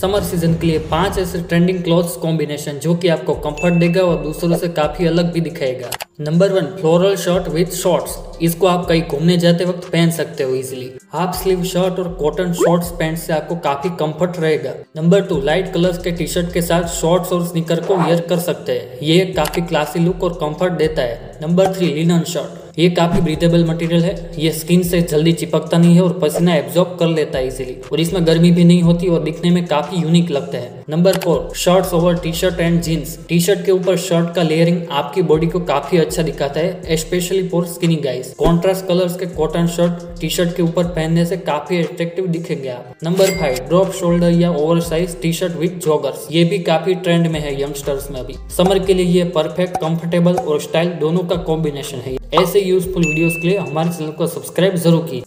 Summer season के लिए पाँच ऐसे ट्रेंडिंग क्लॉथ्स कॉम्बिनेशन जो कि आपको कंफर्ट देगा और दूसरों से काफ़ी अलग भी दिखाएगा। Number one floral shirt with shorts इसको आप कहीं घूमने जाते वक्त पहन सकते हो इजिली हाफ़ स्लीव शर्ट और कॉटन शॉर्ट्स पैंट से आपको काफ़ी कंफर्ट रहेगा। नंबर टू लाइट कलर्स के टी शर्ट के साथ शॉर्ट्स और स्नीकर को वियर कर सकते हैं। ये काफ़ी क्लासी लुक और कंफर्ट देता है। नंबर थ्री लिनन शर्ट ये काफ़ी ब्रीथेबल मटेरियल है। ये स्किन से जल्दी चिपकता नहीं है और पसीना एब्जॉर्ब कर लेता है इसीलिए और इसमें गर्मी भी नहीं होती और दिखने में काफ़ी यूनिक लगता है। Number four shirts over T shirt and jeans T shirt के ऊपर शर्ट का लेयरिंग आपकी बॉडी को काफ़ी अच्छा दिखाता है specially for skinny guys contrast colours के कॉटन शर्ट टी शर्ट के ऊपर पहनने से काफ़ी अट्रेक्टिव दिखेंगे नंबर फाइव ड्रॉप शोल्डर या over size T shirt with joggers ये भी काफ़ी ट्रेंड में है यंगस्टर्स में अभी। समर के लिए ये परफेक्ट कंफर्टेबल और स्टाइल दोनों का कॉम्बिनेशन है। ऐसे यूजफुल वीडियोस के लिए हमारे चैनल को सब्सक्राइब ज़रूर की